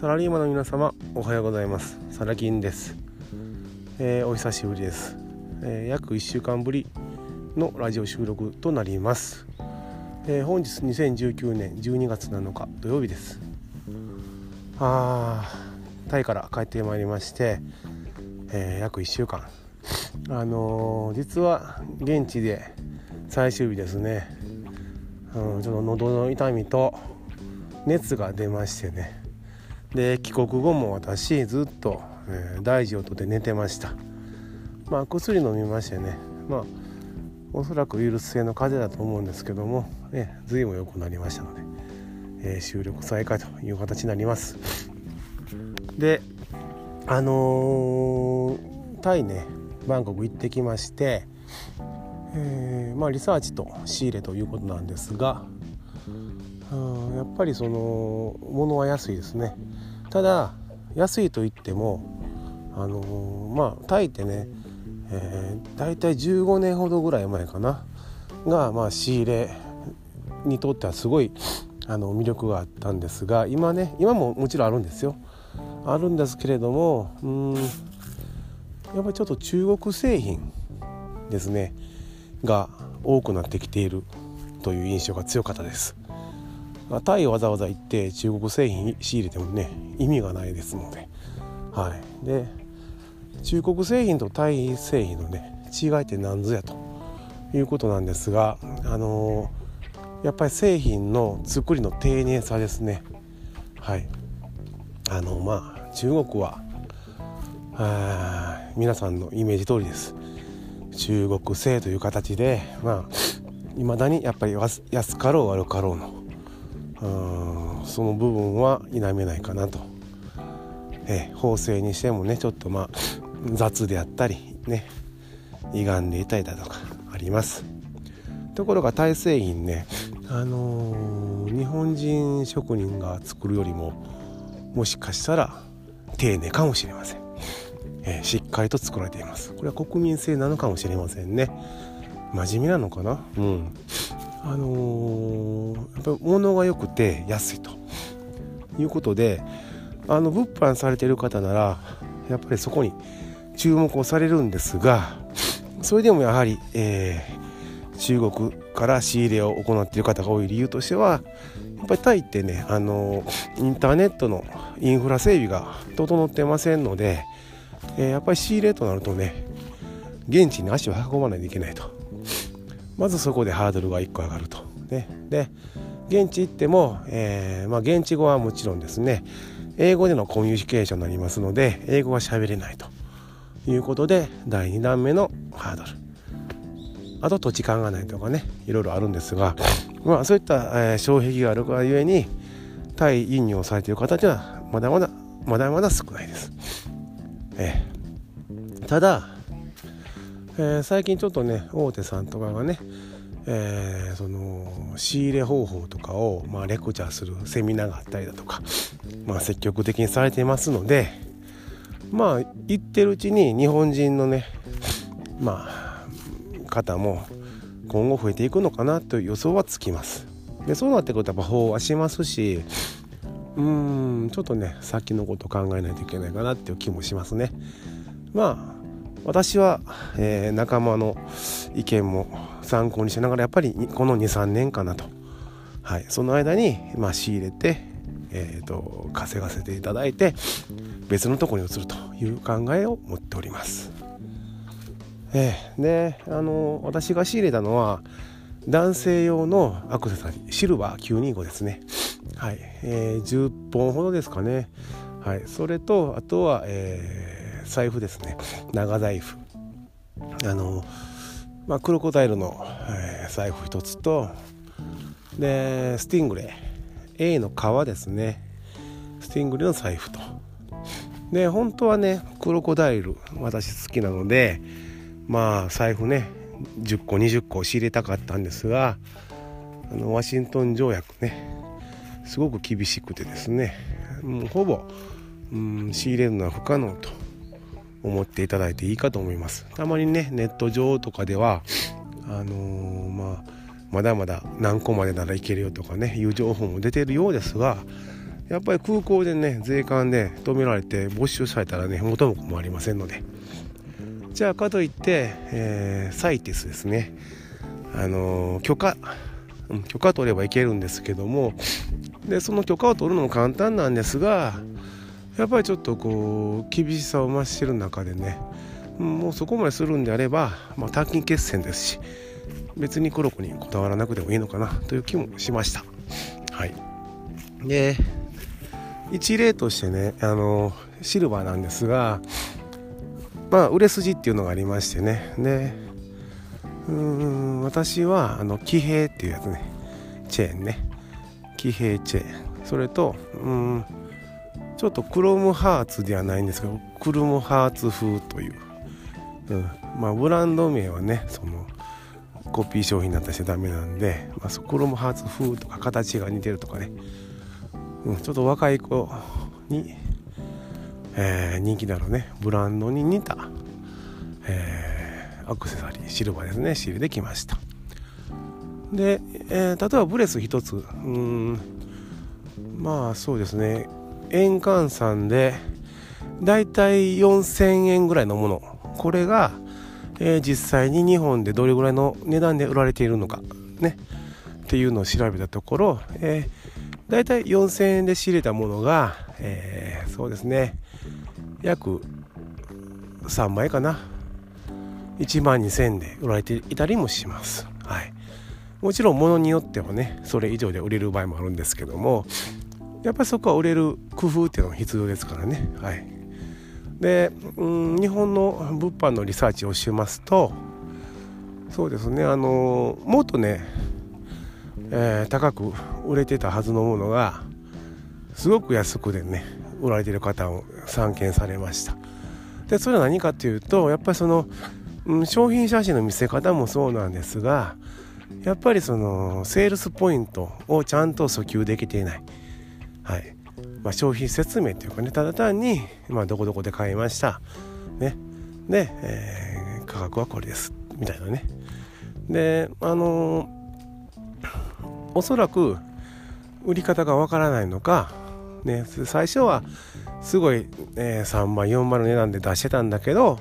サラリーマンの皆様おはようございます。サラキンです、えー、お久しぶりです、えー、約1週間ぶりのラジオ収録となります、えー、本日2019年12月7日土曜日です。あータイから帰ってまいりまして、え約1週間。あの実は現地で最終日ですね、うん、ちょっと喉の痛みと熱が出ましてね。で帰国後も私ずっと、えー、大事をとって寝てました。まあ薬飲みましてね。まあおそらくウイルス性の風邪だと思うんですけども、ね、随分良くなりましたので、えー、収録再開という形になります。であのー、タイねバンコク行ってきましてえー、まあ、リサーチと仕入れということなんですがうんやっぱりその物は安いですね。ただ安いといってもあの、まあタイってね、えー、大体15年ほどぐらい前かなが、まあ、仕入れにとってはすごいあの魅力があったんですが今ね今ももちろんあるんですよ。あるんですけれどもうんやっぱりちょっと中国製品ですねが多くなってきているという印象が強かったです。タイわざわざ行って中国製品仕入れてもね意味がないですのではい。で中国製品とタイ製品のね違いって何ぞやということなんですがあのー、やっぱり製品の作りの丁寧さですね。はい。あのまあ中国はあ皆さんのイメージ通りです。中国製という形でまあいまだにやっぱり安かろう悪かろうのうんその部分は否めないかなと、え法制にしてもねちょっとまあ雑であったりね歪んでいたりだとかあります。ところがタイ製品ねあのー、日本人職人が作るよりももしかしたら丁寧かもしれません。えー、しっかりと作られています。これは国民性なのかもしれませんね。真面目なのかな？うん。あのー、やっぱり物が良くて安いと。いうことであの物販されてる方ならやっぱりそこに注目をされるんですがそれでもやはり、えー、中国から仕入れを行っている方が多い理由としてはやっぱりタイってねあのインターネットのインフラ整備が整ってませんのでえー、やっぱり仕入れとなるとね現地に足を運ばないといけないと。まずそこでハードルが1個上がると、ね、で現地行っても、えー、まあ、現地語はもちろんですね。英語でのコミュニケーションになりますので英語は喋れないと。いうことで第2弾目のハードル。あと土地勘がないとかね。いろいろあるんですが、まあ、そういった、えー、障壁があるがゆえに対輸入をされている方にはまだまだまだまだ少ないです。えー、ただ、えー、最近ちょっとね大手さんとかがね、えー、その仕入れ方法とかを、まあ、レクチャーするセミナーがあったりだとか、まあ、積極的にされていますのでまあ言ってるうちに日本人のねまあ方も今後増えていくのかなという予想はつきます。でそうなってくるとやっぱ飽和しますしうーんちょっとね先のこと考えないといけないかなっていう気もしますねまあ私は、えー、仲間の意見も参考にしながらやっぱりこの23年かなと、はい、その間に、まあ、仕入れて、えーと、稼がせていただいて別のところに移るという考えを持っております。えー、であの私が仕入れたのは男性用のアクセサリーシルバー925ですね。はい、えー、10本ほどですかね。はい、それとあとは、えー、財布ですね。長財布。あの、まあ、クロコダイルの、えー、財布一つとでスティングレイ A の革ですね。スティングレイの財布と。で本当はねクロコダイル私好きなのでまあ財布ね10個20個仕入れたかったんですがあのワシントン条約ねすごく厳しくてですねもうほぼ、うん、仕入れるのは不可能と。思っていただいていいかと思います。たまにねネット上とかではあのー、まあまだまだ何個までならいけるよとかねいう情報も出てるようですがやっぱり空港でね税関で止められて没収されたらね元も子もありませんので。じゃあかといって、えー、サイティスですね。あのー、許可、許可取ればいけるんですけどもでその許可を取るのも簡単なんですがやっぱりちょっとこう厳しさを増してる中でねもうそこまでするんであれば、まあ、短期決戦ですし別に黒子にこだわらなくてもいいのかなという気もしました。はい。で一例としてねあのシルバーなんですがまあ売れ筋っていうのがありましてね。でうん私はあの騎兵っていうやつね。チェーンね。騎兵チェーン。それとうんちょっとクロムハーツではないんですけどクルムハーツ風という、うん、まあブランド名はねそのコピー商品になったりしてダメなんで、まあ、クロムハーツ風とか形が似てるとかね、うん、ちょっと若い子に、えー、人気だろうね。ブランドに似た、えー、アクセサリーシルバーですね。シールできました。で、えー、例えばブレス一つ。うん。まあそうですね。円換算でだいたい4000円ぐらいのもの。これがえー、実際に日本でどれぐらいの値段で売られているのか。ね。っていうのを調べたところ、えー、だいたい4000円で仕入れたものが、えー、そうですね。約3枚かな。1万2000円で売られていたりもします。はい、もちろん物によってはねそれ以上で売れる場合もあるんですけどもやっぱりそこは売れる工夫っていうのが必要ですからね。はい。で、うん、日本の物販のリサーチをしますとそうですねあのもっとね、えー、高く売れてたはずのものがすごく安くでね売られてる方を散見されました。でそれは何かっていうとやっぱりその、うん、商品写真の見せ方もそうなんですがやっぱりそのセールスポイントをちゃんと訴求できていない。はい。まあ、商品説明というかねただ単に、まあ、どこどこで買いました。ね。で、えー、価格はこれです。みたいなね。であのー、おそらく売り方がわからないのか、ね、最初はすごい、えー、3万4万の値段で出してたんだけど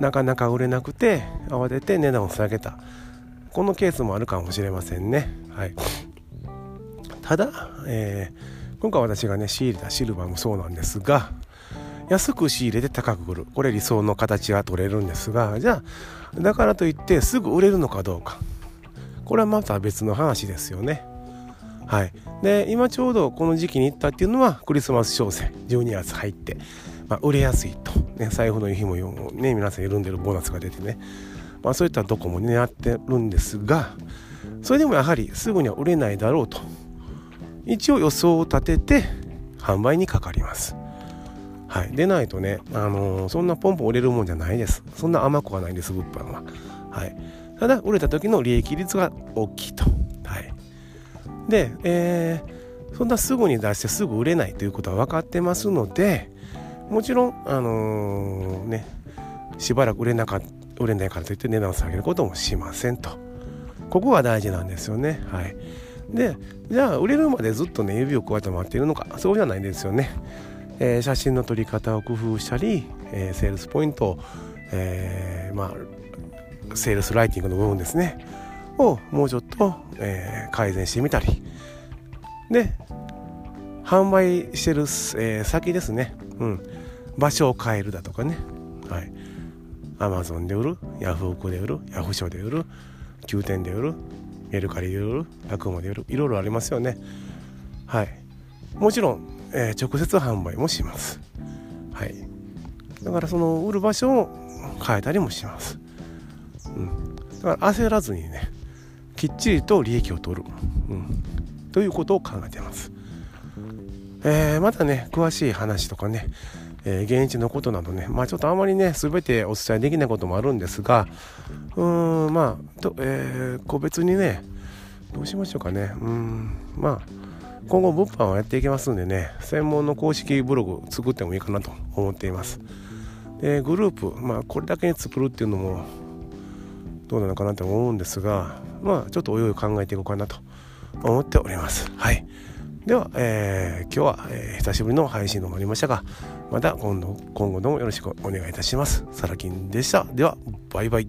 なかなか売れなくて慌てて値段を下げた。このケースもあるかもしれませんね。はい。ただ、えー今回私がね仕入れたシルバーもそうなんですが安く仕入れて高く売る。これ理想の形が取れるんですがじゃあだからといってすぐ売れるのかどうか。これはまた別の話ですよね。はい。で今ちょうどこの時期に行ったっていうのはクリスマス商戦12月入って、まあ、売れやすいと、ね、財布の日もね皆さん緩んでるボーナスが出てね、まあ、そういったとこも狙ってるんですがそれでもやはりすぐには売れないだろうと。一応予想を立てて販売にかかります。はい、でないとね、あのー、そんなポンポン売れるもんじゃないです。そんな甘くはないです、物販は。はい、ただ、売れた時の利益率が大きいと。はい、で、えー、そんなすぐに出してすぐ売れないということは分かってますので、もちろん、あのー、ね、しばらく売れなか売れないからといって値段を下げることもしませんと。ここが大事なんですよね。はい。でじゃあ売れるまでずっとね指を加えて待っているのかそうじゃないですよね、えー、写真の撮り方を工夫したり、えー、セールスポイントを、えー、まあセールスライティングの部分ですね。をもうちょっと、え、改善してみたり。で販売してる、え、先ですね、うん、場所を変えるだとかね。はい。Amazon で売るヤフオクで売るヤフーショーで売る9店で売るメルカリで売る楽モでるいろいろありますよね。はい。もちろん、えー、直接販売もします。はい。だからその売る場所を変えたりもします、うん、だから焦らずにねきっちりと利益を取る、うん、ということを考えてます、えー、またね詳しい話とかねえー、現地のことなどね、まあちょっとあまりね、全てお伝えできないこともあるんですが、うーん、まあ、とえー、個別にね、どうしましょうかね、うん、まあ、今後物販をやっていきますんでね、専門の公式ブログ作ってもいいかなと思っています。で、グループ、まあこれだけに作るっていうのも、どうなのかなと思うんですが、まあちょっとおいおい考えていこうかなと思っております。はい。では、えー、今日は、えー、久しぶりの配信となりましたがまた今度今後ともよろしくお願いいたします。サラキンでした。ではバイバイ。